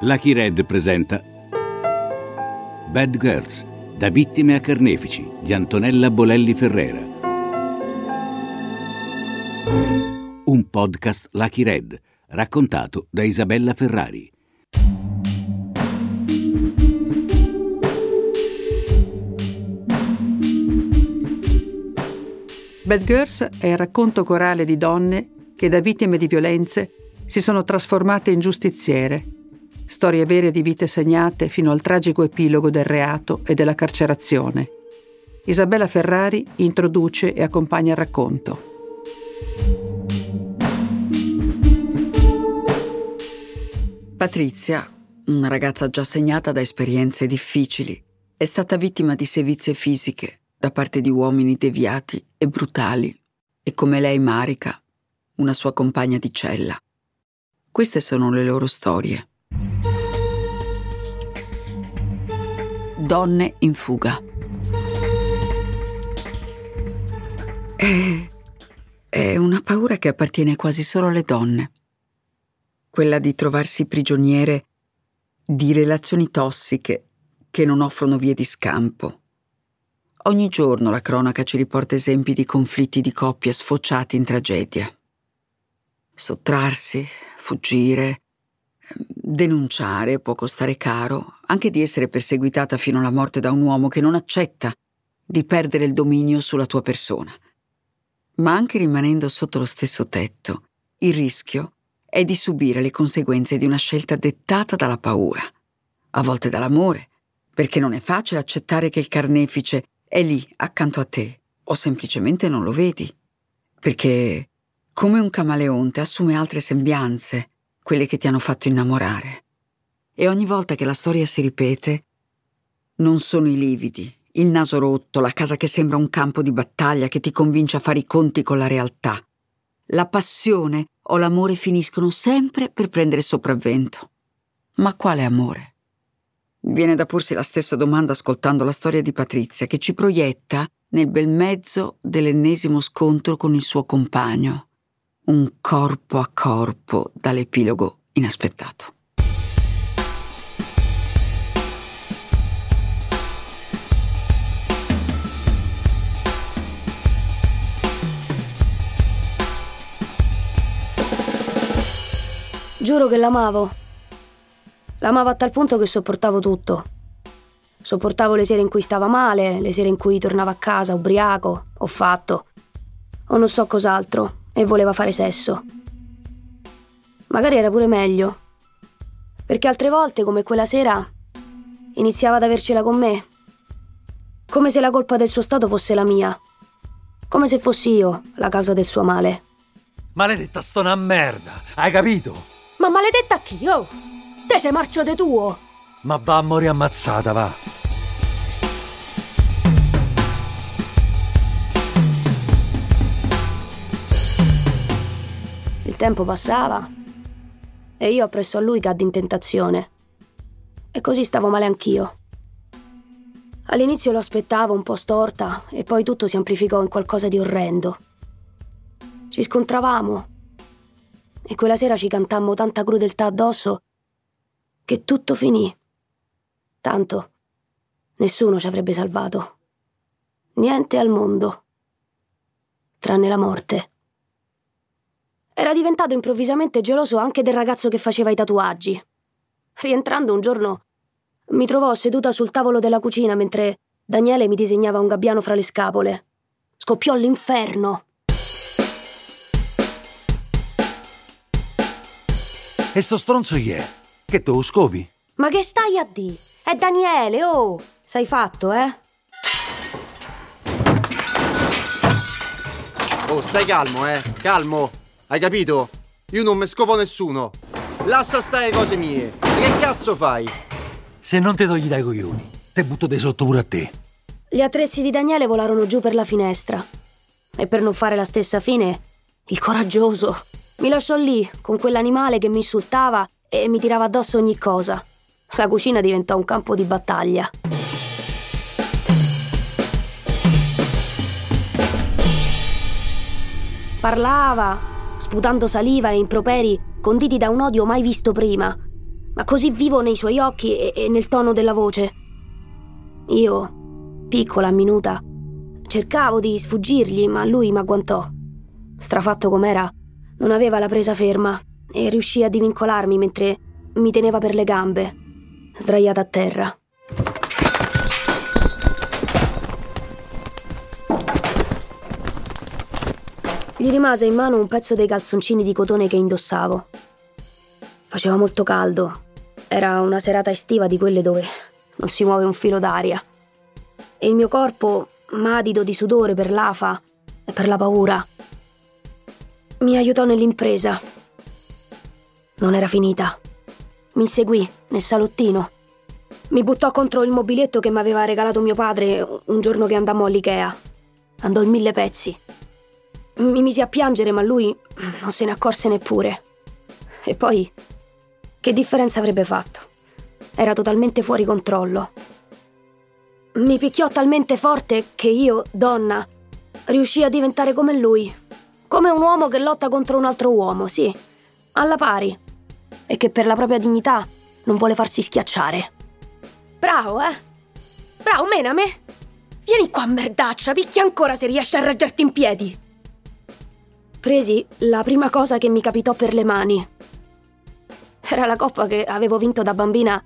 Lucky Red presenta Bad Girls, da vittime a carnefici di Antonella Bolelli Ferrera. Un podcast Lucky Red, raccontato da Isabella Ferrari. Bad Girls è il racconto corale di donne che da vittime di violenze si sono trasformate in giustiziere. Storie vere di vite segnate fino al tragico epilogo del reato e della carcerazione. Isabella Ferrari introduce e accompagna il racconto. Patrizia, una ragazza già segnata da esperienze difficili, è stata vittima di sevizie fisiche da parte di uomini deviati e brutali e come lei Marica, una sua compagna di cella. Queste sono le loro storie. Donne in fuga. È, è una paura che appartiene quasi solo alle donne. Quella di trovarsi prigioniere di relazioni tossiche che non offrono vie di scampo. Ogni giorno la cronaca ci riporta esempi di conflitti di coppie sfociati in tragedia. Sottrarsi, fuggire, denunciare può costare caro, anche di essere perseguitata fino alla morte da un uomo che non accetta di perdere il dominio sulla tua persona. Ma anche rimanendo sotto lo stesso tetto, il rischio è di subire le conseguenze di una scelta dettata dalla paura, a volte dall'amore, perché non è facile accettare che il carnefice è lì accanto a te o semplicemente non lo vedi, perché come un camaleonte assume altre sembianze, quelle che ti hanno fatto innamorare. E ogni volta che la storia si ripete, non sono i lividi, il naso rotto, la casa che sembra un campo di battaglia che ti convince a fare i conti con la realtà. La passione o l'amore finiscono sempre per prendere sopravvento. Ma quale amore? Viene da porsi la stessa domanda ascoltando la storia di Patrizia, che ci proietta nel bel mezzo dell'ennesimo scontro con il suo compagno un corpo a corpo dall'epilogo inaspettato. Giuro che l'amavo. L'amavo a tal punto che sopportavo tutto. Sopportavo le sere in cui stava male, le sere in cui tornava a casa ubriaco, ho fatto, o non so cos'altro, e voleva fare sesso. Magari era pure meglio, perché altre volte, come quella sera, iniziava ad avercela con me, come se la colpa del suo stato fosse la mia, come se fossi io la causa del suo male. Maledetta sto una merda, hai capito? Ma maledetta chi, oh? Te sei marcio de tuo! Ma va a morire ammazzata, va! Tempo passava e io appresso a lui caddi in tentazione. E così stavo male anch'io. All'inizio lo aspettavo un po' storta e poi tutto si amplificò in qualcosa di orrendo. Ci scontravamo e quella sera ci cantammo tanta crudeltà addosso che tutto finì. Tanto nessuno ci avrebbe salvato. Niente al mondo. Tranne la morte. Era diventato improvvisamente geloso anche del ragazzo che faceva i tatuaggi. Rientrando un giorno, mi trovò seduta sul tavolo della cucina mentre Daniele mi disegnava un gabbiano fra le scapole. Scoppiò l'inferno. E sto stronzo chi è? Che tu scopi? Ma che stai a di? È Daniele, oh! Sei fatto, eh? Oh, stai calmo, eh? Calmo! Hai capito? Io non mi scopo nessuno. Lascia stare cose mie. Che cazzo fai? Se non te togli dai coglioni, te butto di sotto pure a te. Gli attrezzi di Daniele volarono giù per la finestra. E per non fare la stessa fine, il coraggioso mi lasciò lì con quell'animale che mi insultava e mi tirava addosso ogni cosa. La cucina diventò un campo di battaglia. Parlava, sputando saliva e improperi conditi da un odio mai visto prima. ma così vivo nei suoi occhi e, e nel tono della voce. Io, piccola, minuta, cercavo di sfuggirgli, ma lui mi agguantò. Strafatto com'era, non aveva la presa ferma e riuscì a divincolarmi mentre mi teneva per le gambe, sdraiata a terra. Gli rimase in mano un pezzo dei calzoncini di cotone che indossavo. Faceva molto caldo. Era una serata estiva di quelle dove non si muove un filo d'aria. E il mio corpo, madido di sudore per l'afa e per la paura, mi aiutò nell'impresa. Non era finita. Mi inseguì nel salottino. Mi buttò contro il mobiletto che mi aveva regalato mio padre un giorno che andammo all'Ikea. Andò in mille pezzi. Mi misi a piangere, ma lui non se ne accorse neppure. E poi, che differenza avrebbe fatto? Era totalmente fuori controllo. Mi picchiò talmente forte che io, donna, riuscii a diventare come lui. Come un uomo che lotta contro un altro uomo, sì, alla pari. E che per la propria dignità non vuole farsi schiacciare. Bravo, eh? Bravo, mename! Vieni qua, merdaccia, picchia ancora se riesci a reggerti in piedi. Presi la prima cosa che mi capitò per le mani. Era la coppa che avevo vinto da bambina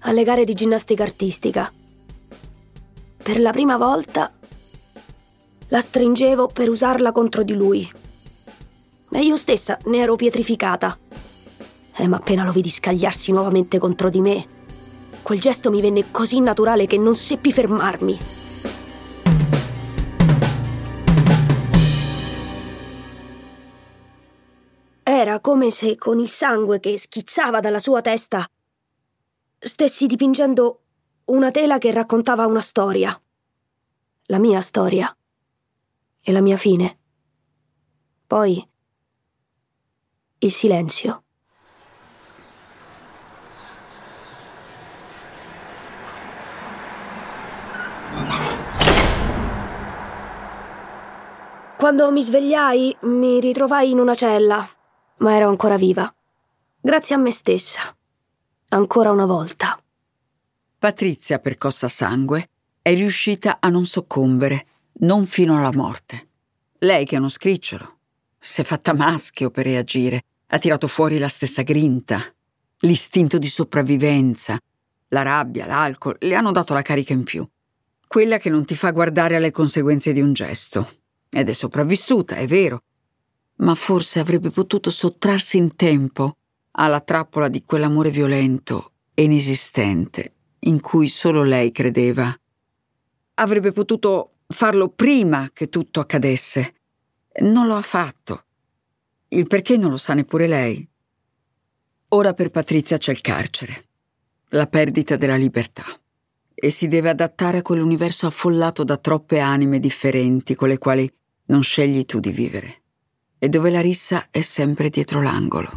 alle gare di ginnastica artistica. Per la prima volta la stringevo per usarla contro di lui. E io stessa ne ero pietrificata. Eh, ma appena lo vidi scagliarsi nuovamente contro di me, quel gesto mi venne così naturale che non seppi fermarmi. Era come se con il sangue che schizzava dalla sua testa stessi dipingendo una tela che raccontava una storia. La mia storia. E la mia fine. Poi il silenzio. Quando mi svegliai mi ritrovai in una cella ma ero ancora viva. Grazie a me stessa. Ancora una volta. Patrizia, percossa sangue, è riuscita a non soccombere, non fino alla morte. Lei che è uno scricciolo, si è fatta maschio per reagire, ha tirato fuori la stessa grinta, l'istinto di sopravvivenza, la rabbia, l'alcol, le hanno dato la carica in più. Quella che non ti fa guardare alle conseguenze di un gesto. Ed è sopravvissuta, è vero, ma forse avrebbe potuto sottrarsi in tempo alla trappola di quell'amore violento e inesistente in cui solo lei credeva. Avrebbe potuto farlo prima che tutto accadesse. Non lo ha fatto. Il perché non lo sa neppure lei. Ora per Patrizia c'è il carcere, la perdita della libertà e si deve adattare a quell'universo affollato da troppe anime differenti con le quali non scegli tu di vivere e dove la rissa è sempre dietro l'angolo.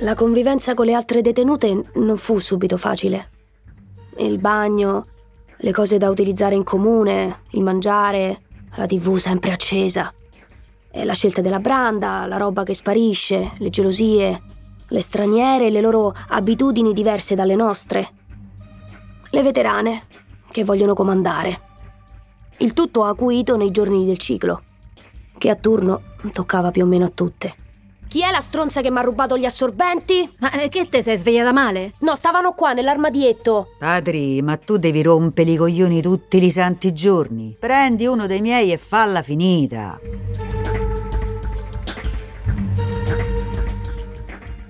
La convivenza con le altre detenute non fu subito facile. Il bagno, le cose da utilizzare in comune, il mangiare, la tv sempre accesa. E la scelta della branda, la roba che sparisce, le gelosie, le straniere e le loro abitudini diverse dalle nostre. Le veterane, che vogliono comandare. Il tutto acuito nei giorni del ciclo, che a turno toccava più o meno a tutte. Chi è la stronza che mi ha rubato gli assorbenti? Ma eh, che te sei svegliata male? No, stavano qua nell'armadietto. Padri, ma tu devi rompere i coglioni tutti i santi giorni. Prendi uno dei miei e falla finita.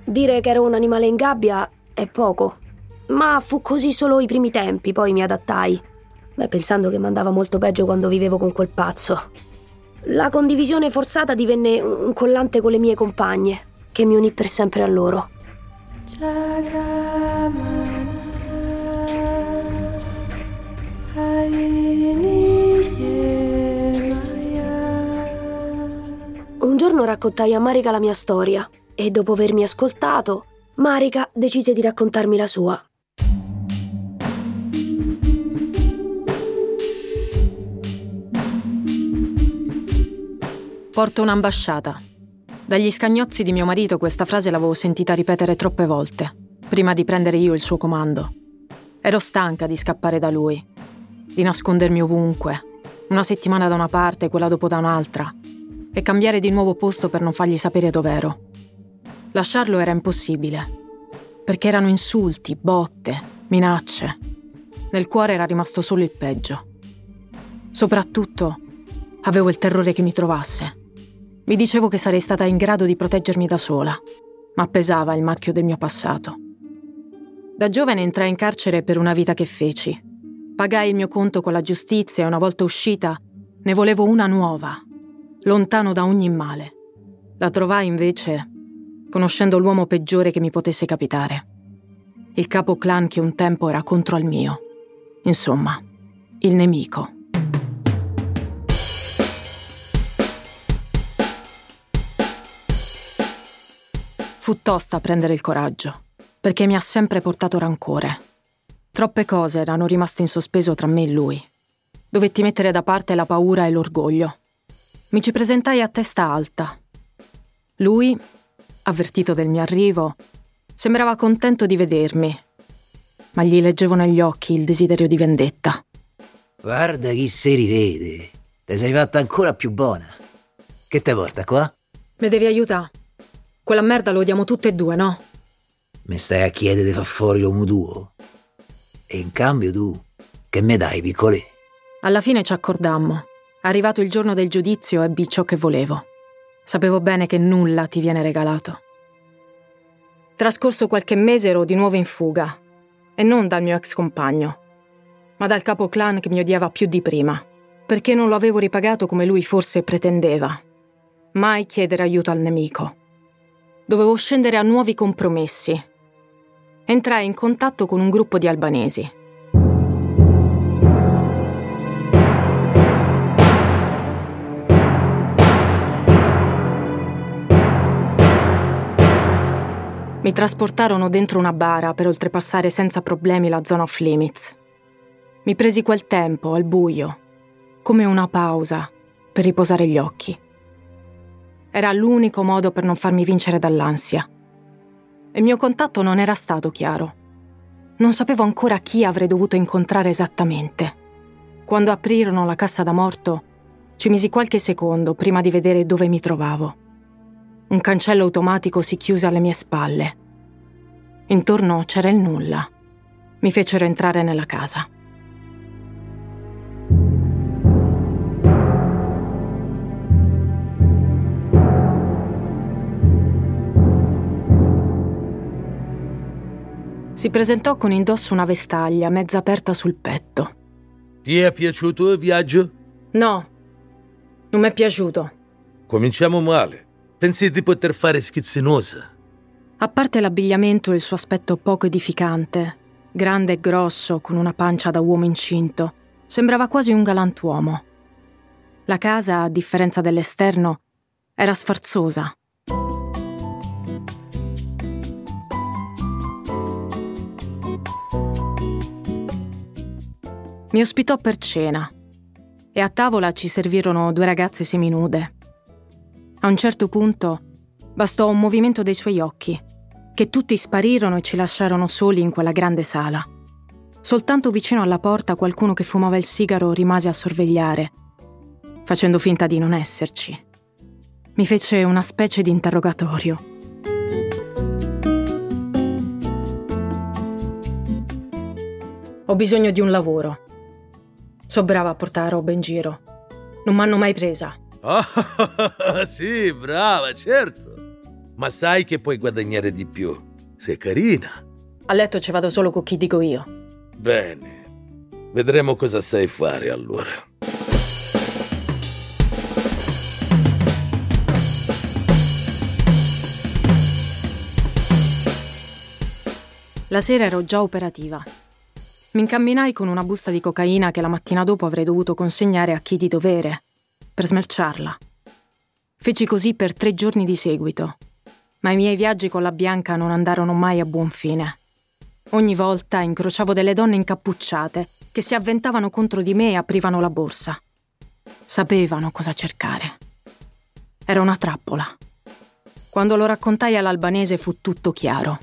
Dire che ero un animale in gabbia è poco. Ma fu così solo i primi tempi, poi mi adattai. Beh, pensando che mandava molto peggio quando vivevo con quel pazzo. La condivisione forzata divenne un collante con le mie compagne, che mi unì per sempre a loro. Un giorno raccontai a Marika la mia storia e dopo avermi ascoltato, Marika decise di raccontarmi la sua. Porto un'ambasciata. Dagli scagnozzi di mio marito questa frase l'avevo sentita ripetere troppe volte, prima di prendere io il suo comando. Ero stanca di scappare da lui, di nascondermi ovunque, una settimana da una parte, quella dopo da un'altra, e cambiare di nuovo posto per non fargli sapere dov'ero. Lasciarlo era impossibile, perché erano insulti, botte, minacce. Nel cuore era rimasto solo il peggio. Soprattutto avevo il terrore che mi trovasse. Mi dicevo che sarei stata in grado di proteggermi da sola, ma pesava il marchio del mio passato. Da giovane entrai in carcere per una vita che feci. Pagai il mio conto con la giustizia e una volta uscita ne volevo una nuova, lontano da ogni male. La trovai invece conoscendo l'uomo peggiore che mi potesse capitare. Il capo clan che un tempo era contro al mio. Insomma, il nemico. Fu tosta prendere il coraggio, perché mi ha sempre portato rancore. Troppe cose erano rimaste in sospeso tra me e lui. Dovetti mettere da parte la paura e l'orgoglio. Mi ci presentai a testa alta. Lui, avvertito del mio arrivo, sembrava contento di vedermi, ma gli leggevo negli occhi il desiderio di vendetta. Guarda chi si rivede. Te sei fatta ancora più buona. Che te porta qua? Mi devi aiutare. Quella merda lo odiamo tutte e due, no? Mi stai a chiedere di far fuori l'uomo tuo? E in cambio tu, che me dai, piccoli? Alla fine ci accordammo. Arrivato il giorno del giudizio ebbi ciò che volevo. Sapevo bene che nulla ti viene regalato. Trascorso qualche mese ero di nuovo in fuga. E non dal mio ex compagno, ma dal capo clan che mi odiava più di prima, perché non lo avevo ripagato come lui forse pretendeva. Mai chiedere aiuto al nemico. Dovevo scendere a nuovi compromessi. Entrai in contatto con un gruppo di albanesi. Mi trasportarono dentro una bara per oltrepassare senza problemi la zona off limits. Mi presi quel tempo, al buio, come una pausa, per riposare gli occhi. Era l'unico modo per non farmi vincere dall'ansia. Il mio contatto non era stato chiaro. Non sapevo ancora chi avrei dovuto incontrare esattamente. Quando aprirono la cassa da morto, ci misi qualche secondo prima di vedere dove mi trovavo. Un cancello automatico si chiuse alle mie spalle. Intorno c'era il nulla. Mi fecero entrare nella casa. Si presentò con indosso una vestaglia mezza aperta sul petto. Ti è piaciuto il viaggio? No, non mi è piaciuto. Cominciamo male. Pensi di poter fare schizzinosa? A parte l'abbigliamento e il suo aspetto poco edificante, grande e grosso, con una pancia da uomo incinto, sembrava quasi un galantuomo. La casa, a differenza dell'esterno, era sfarzosa. Mi ospitò per cena e a tavola ci servirono due ragazze seminude. A un certo punto bastò un movimento dei suoi occhi, che tutti sparirono e ci lasciarono soli in quella grande sala. Soltanto vicino alla porta qualcuno che fumava il sigaro rimase a sorvegliare, facendo finta di non esserci. Mi fece una specie di interrogatorio. Ho bisogno di un lavoro. So brava a portare roba in giro. Non m'hanno mai presa. Ah, sì, brava, certo. Ma sai che puoi guadagnare di più. Sei carina. A letto ci vado solo con chi dico io. Bene. Vedremo cosa sai fare allora. La sera ero già operativa. Mi incamminai con una busta di cocaina che la mattina dopo avrei dovuto consegnare a chi di dovere per smerciarla. Feci così per tre giorni di seguito, ma i miei viaggi con la Bianca non andarono mai a buon fine. Ogni volta incrociavo delle donne incappucciate che si avventavano contro di me e aprivano la borsa. Sapevano cosa cercare. Era una trappola. Quando lo raccontai all'albanese fu tutto chiaro.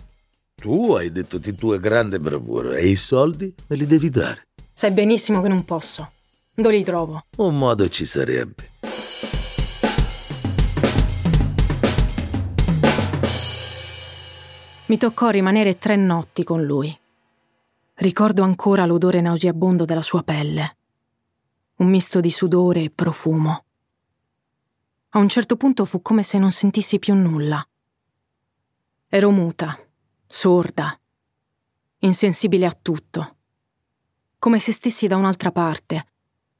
Tu hai detto di tua grande bravura e i soldi me li devi dare. Sai benissimo che non posso. Dove li trovo? Un modo ci sarebbe. Mi toccò rimanere tre notti con lui. Ricordo ancora l'odore nauseabondo della sua pelle. Un misto di sudore e profumo. A un certo punto fu come se non sentissi più nulla. Ero muta, sorda, insensibile a tutto. Come se stessi da un'altra parte,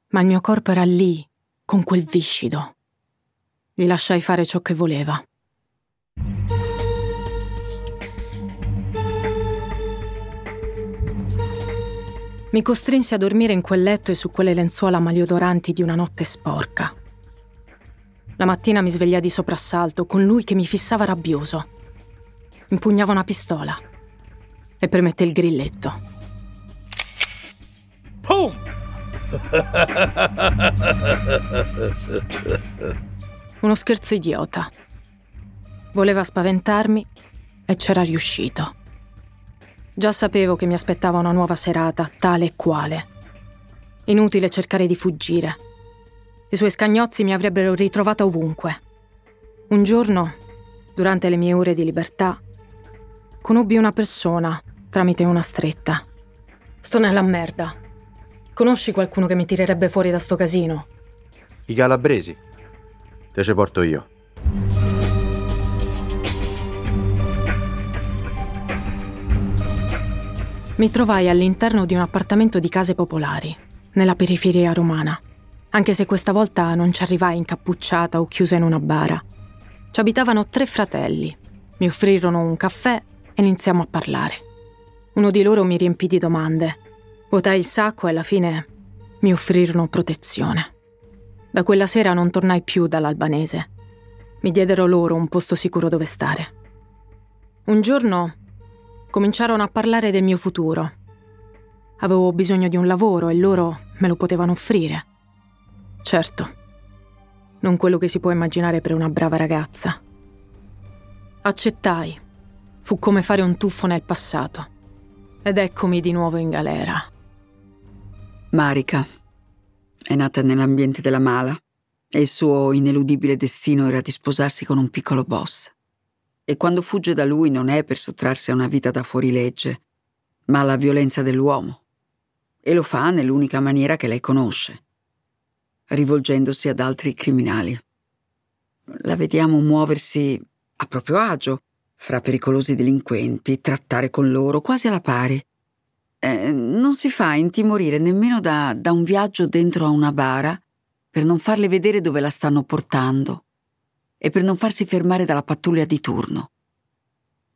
ma il mio corpo era lì, con quel viscido. Gli lasciai fare ciò che voleva. Mi costrinsi a dormire in quel letto e su quelle lenzuola maliodoranti di una notte sporca. La mattina mi svegliai di soprassalto con lui che mi fissava rabbioso. Impugnava una pistola e premette il grilletto. Pum! Uno scherzo idiota. Voleva spaventarmi e c'era riuscito. Già sapevo che mi aspettava una nuova serata, tale e quale. Inutile cercare di fuggire. I suoi scagnozzi mi avrebbero ritrovata ovunque. Un giorno, durante le mie ore di libertà, conobbi una persona tramite una stretta. Sto nella merda. Conosci qualcuno che mi tirerebbe fuori da sto casino? I calabresi. Te ce porto io. Mi trovai all'interno di un appartamento di case popolari, nella periferia romana, anche se questa volta non ci arrivai incappucciata o chiusa in una bara. Ci abitavano tre fratelli. Mi offrirono un caffè e iniziamo a parlare. Uno di loro mi riempì di domande. Vuotai il sacco e alla fine mi offrirono protezione. Da quella sera non tornai più dall'albanese. Mi diedero loro un posto sicuro dove stare. Un giorno cominciarono a parlare del mio futuro. Avevo bisogno di un lavoro e loro me lo potevano offrire. Certo, non quello che si può immaginare per una brava ragazza. Accettai. Fu come fare un tuffo nel passato. Ed eccomi di nuovo in galera. Marika è nata nell'ambiente della mala e il suo ineludibile destino era di sposarsi con un piccolo boss e quando fugge da lui non è per sottrarsi a una vita da fuorilegge, ma alla violenza dell'uomo. E lo fa nell'unica maniera che lei conosce, rivolgendosi ad altri criminali. La vediamo muoversi a proprio agio fra pericolosi delinquenti, trattare con loro quasi alla pari. Eh, non si fa intimorire nemmeno da, da un viaggio dentro a una bara per non farle vedere dove la stanno portando e per non farsi fermare dalla pattuglia di turno.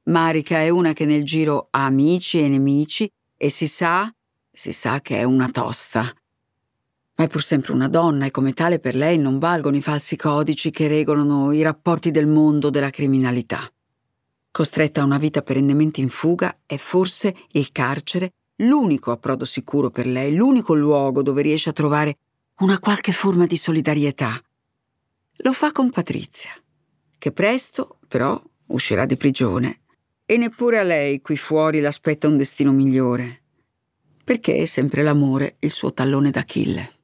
Marika è una che nel giro ha amici e nemici e si sa, si sa che è una tosta. Ma è pur sempre una donna e come tale per lei non valgono i falsi codici che regolano i rapporti del mondo della criminalità. Costretta a una vita perennemente in fuga, è forse il carcere l'unico approdo sicuro per lei, l'unico luogo dove riesce a trovare una qualche forma di solidarietà, lo fa con Patrizia, che presto, però, uscirà di prigione. E neppure a lei qui fuori l'aspetta un destino migliore, perché è sempre l'amore il suo tallone d'Achille.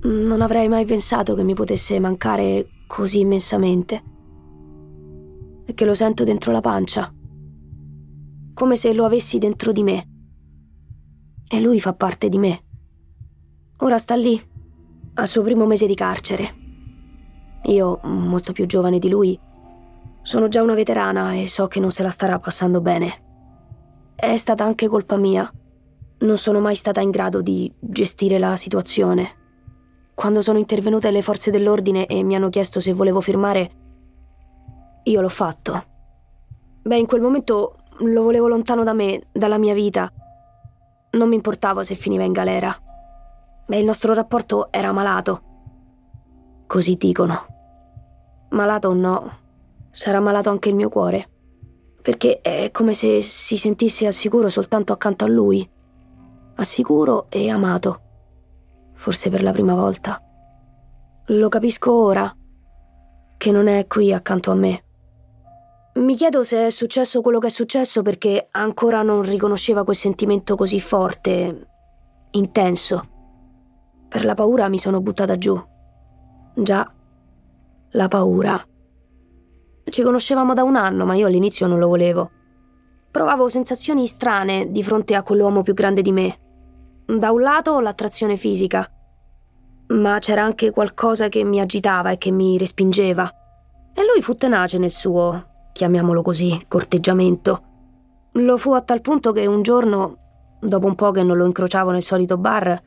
Non avrei mai pensato che mi potesse mancare così immensamente. E che lo sento dentro la pancia. Come se lo avessi dentro di me. E lui fa parte di me. Ora sta lì, al suo primo mese di carcere. Io, molto più giovane di lui, sono già una veterana e so che non se la starà passando bene. È stata anche colpa mia. Non sono mai stata in grado di gestire la situazione. Quando sono intervenute le forze dell'ordine e mi hanno chiesto se volevo firmare, io l'ho fatto. Beh, in quel momento lo volevo lontano da me, dalla mia vita non mi importava se finiva in galera. Ma il nostro rapporto era malato. Così dicono. Malato o no, sarà malato anche il mio cuore. Perché è come se si sentisse al sicuro soltanto accanto a lui. assicuro e amato. Forse per la prima volta. Lo capisco ora, che non è qui accanto a me. Mi chiedo se è successo quello che è successo perché ancora non riconosceva quel sentimento così forte, intenso. Per la paura mi sono buttata giù. Già, la paura. Ci conoscevamo da un anno, ma io all'inizio non lo volevo. Provavo sensazioni strane di fronte a quell'uomo più grande di me. Da un lato l'attrazione fisica, ma c'era anche qualcosa che mi agitava e che mi respingeva. E lui fu tenace nel suo, chiamiamolo così, corteggiamento. Lo fu a tal punto che un giorno, dopo un po' che non lo incrociavo nel solito bar,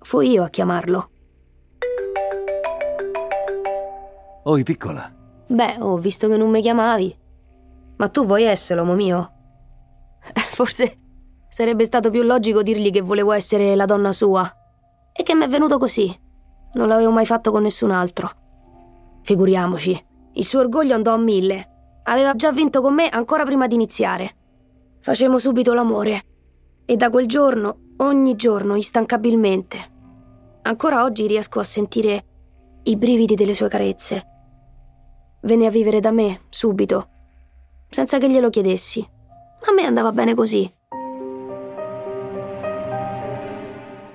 fui io a chiamarlo. Oi, piccola. Beh, ho visto che non mi chiamavi. Ma tu vuoi essere l'uomo mio? Forse sarebbe stato più logico dirgli che volevo essere la donna sua. E che mi è venuto così. Non l'avevo mai fatto con nessun altro. Figuriamoci, il suo orgoglio andò a mille. Aveva già vinto con me ancora prima di iniziare. Facemmo subito l'amore. E da quel giorno, ogni giorno, instancabilmente. Ancora oggi riesco a sentire i brividi delle sue carezze. Venne a vivere da me, subito, senza che glielo chiedessi. A me andava bene così.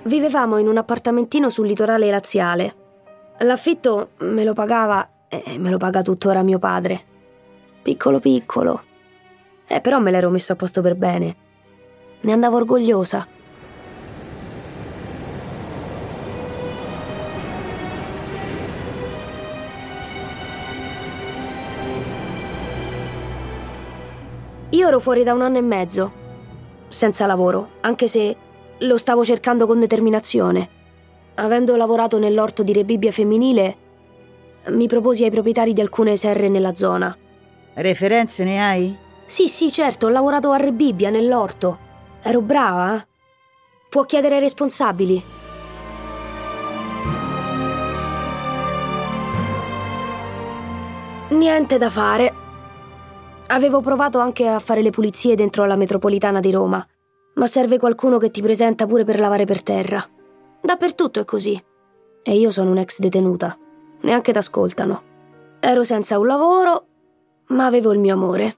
Vivevamo in un appartamentino sul litorale laziale. L'affitto me lo pagava e me lo paga tuttora mio padre. Piccolo piccolo. Eh, però me l'ero messo a posto per bene. Ne andavo orgogliosa. Io ero fuori da un anno e mezzo, senza lavoro, anche se lo stavo cercando con determinazione. Avendo lavorato nell'orto di rebibbia femminile, mi proposi ai proprietari di alcune serre nella zona. Referenze ne hai? Sì, sì, certo, ho lavorato a rebibbia nell'orto. Ero brava? eh? Può chiedere ai responsabili. Niente da fare. Avevo provato anche a fare le pulizie dentro la metropolitana di Roma, ma serve qualcuno che ti presenta pure per lavare per terra. Dappertutto è così. E io sono un'ex detenuta. Neanche t'ascoltano. Ero senza un lavoro, ma avevo il mio amore.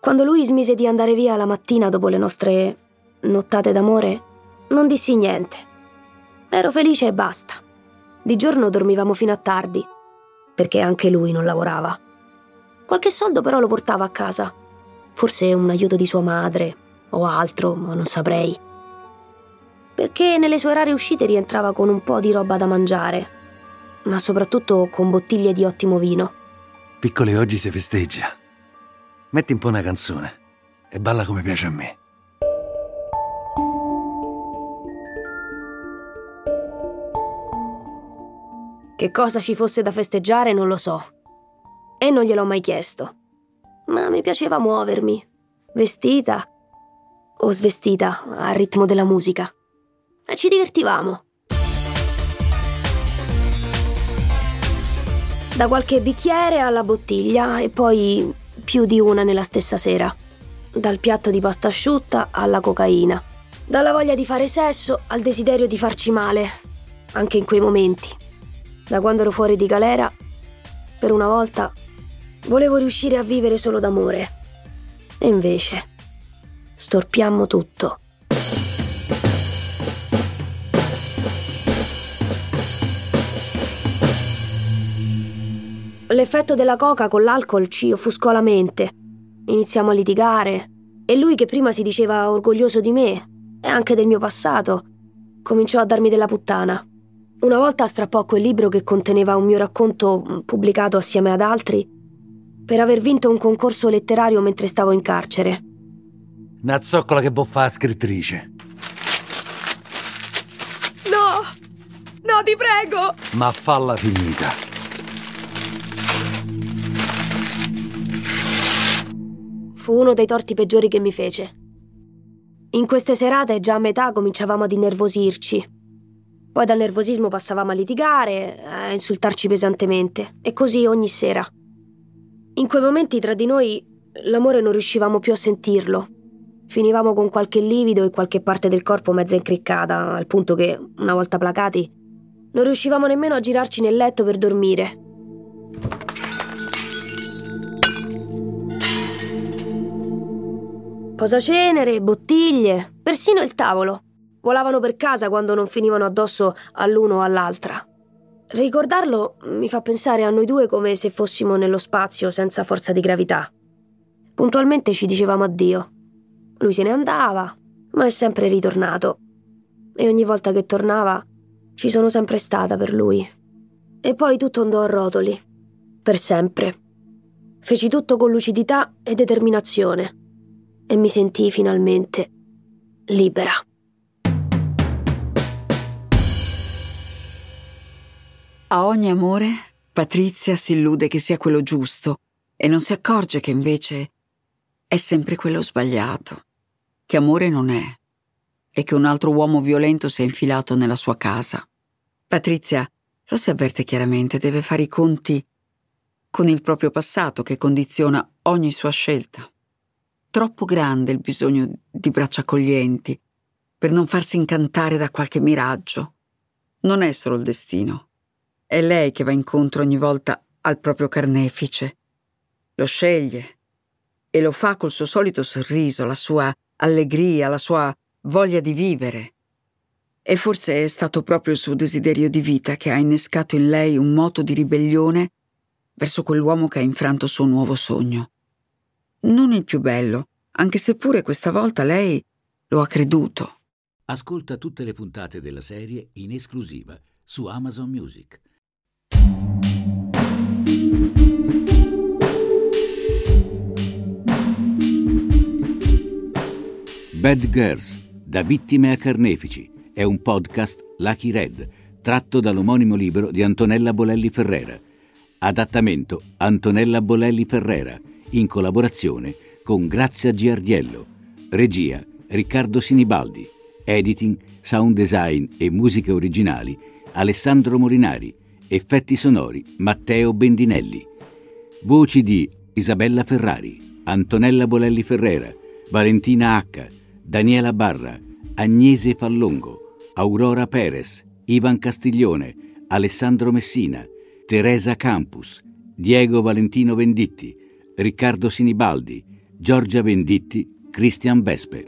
Quando lui smise di andare via la mattina dopo le nostre nottate d'amore, non dissi niente. Ero felice e basta. Di giorno dormivamo fino a tardi, perché anche lui non lavorava. Qualche soldo però lo portava a casa. Forse un aiuto di sua madre o altro, ma non saprei. Perché nelle sue rare uscite rientrava con un po' di roba da mangiare, ma soprattutto con bottiglie di ottimo vino. Piccole, oggi si festeggia. Metti un po' una canzone e balla come piace a me. Che cosa ci fosse da festeggiare non lo so. E non gliel'ho mai chiesto. Ma mi piaceva muovermi, vestita o svestita al ritmo della musica. E ci divertivamo. Da qualche bicchiere alla bottiglia e poi più di una nella stessa sera. Dal piatto di pasta asciutta alla cocaina. Dalla voglia di fare sesso al desiderio di farci male, anche in quei momenti. Da quando ero fuori di galera, per una volta, volevo riuscire a vivere solo d'amore. E invece, storpiammo tutto. L'effetto della coca con l'alcol ci offuscò la mente. Iniziamo a litigare e lui che prima si diceva orgoglioso di me e anche del mio passato, cominciò a darmi della puttana. Una volta strappò quel libro che conteneva un mio racconto mm, pubblicato assieme ad altri per aver vinto un concorso letterario mentre stavo in carcere. Una zoccola che può fare scrittrice. No! No, ti prego! Ma falla finita. Fu uno dei torti peggiori che mi fece. In queste serate, già a metà, cominciavamo ad innervosirci. Poi dal nervosismo passavamo a litigare, a insultarci pesantemente, e così ogni sera. In quei momenti tra di noi l'amore non riuscivamo più a sentirlo. Finivamo con qualche livido e qualche parte del corpo mezza incriccata, al punto che, una volta placati, non riuscivamo nemmeno a girarci nel letto per dormire. Posacenere, bottiglie, persino il tavolo. Volavano per casa quando non finivano addosso all'uno o all'altra. Ricordarlo mi fa pensare a noi due come se fossimo nello spazio senza forza di gravità. Puntualmente ci dicevamo addio. Lui se ne andava, ma è sempre ritornato. E ogni volta che tornava ci sono sempre stata per lui. E poi tutto andò a rotoli. Per sempre. Feci tutto con lucidità e determinazione e mi sentii finalmente libera. A ogni amore, Patrizia si illude che sia quello giusto e non si accorge che invece è sempre quello sbagliato, che amore non è e che un altro uomo violento si è infilato nella sua casa. Patrizia lo si avverte chiaramente, deve fare i conti con il proprio passato che condiziona ogni sua scelta troppo grande il bisogno di braccia accoglienti per non farsi incantare da qualche miraggio. Non è solo il destino. È lei che va incontro ogni volta al proprio carnefice. Lo sceglie e lo fa col suo solito sorriso, la sua allegria, la sua voglia di vivere. E forse è stato proprio il suo desiderio di vita che ha innescato in lei un moto di ribellione verso quell'uomo che ha infranto suo nuovo sogno non il più bello, anche se pure questa volta lei lo ha creduto. Ascolta tutte le puntate della serie in esclusiva su Amazon Music. Bad Girls, da vittime a carnefici, è un podcast Lucky Red, tratto dall'omonimo libro di Antonella Bolelli Ferrera. Adattamento Antonella Bolelli Ferrera in collaborazione con Grazia Giardiello, regia Riccardo Sinibaldi, editing, sound design e musiche originali Alessandro Morinari, effetti sonori Matteo Bendinelli, voci di Isabella Ferrari, Antonella Bolelli Ferrera, Valentina H, Daniela Barra, Agnese Fallongo, Aurora Perez, Ivan Castiglione, Alessandro Messina, Teresa Campus, Diego Valentino Venditti, Riccardo Sinibaldi, Giorgia Venditti, Cristian Vespe.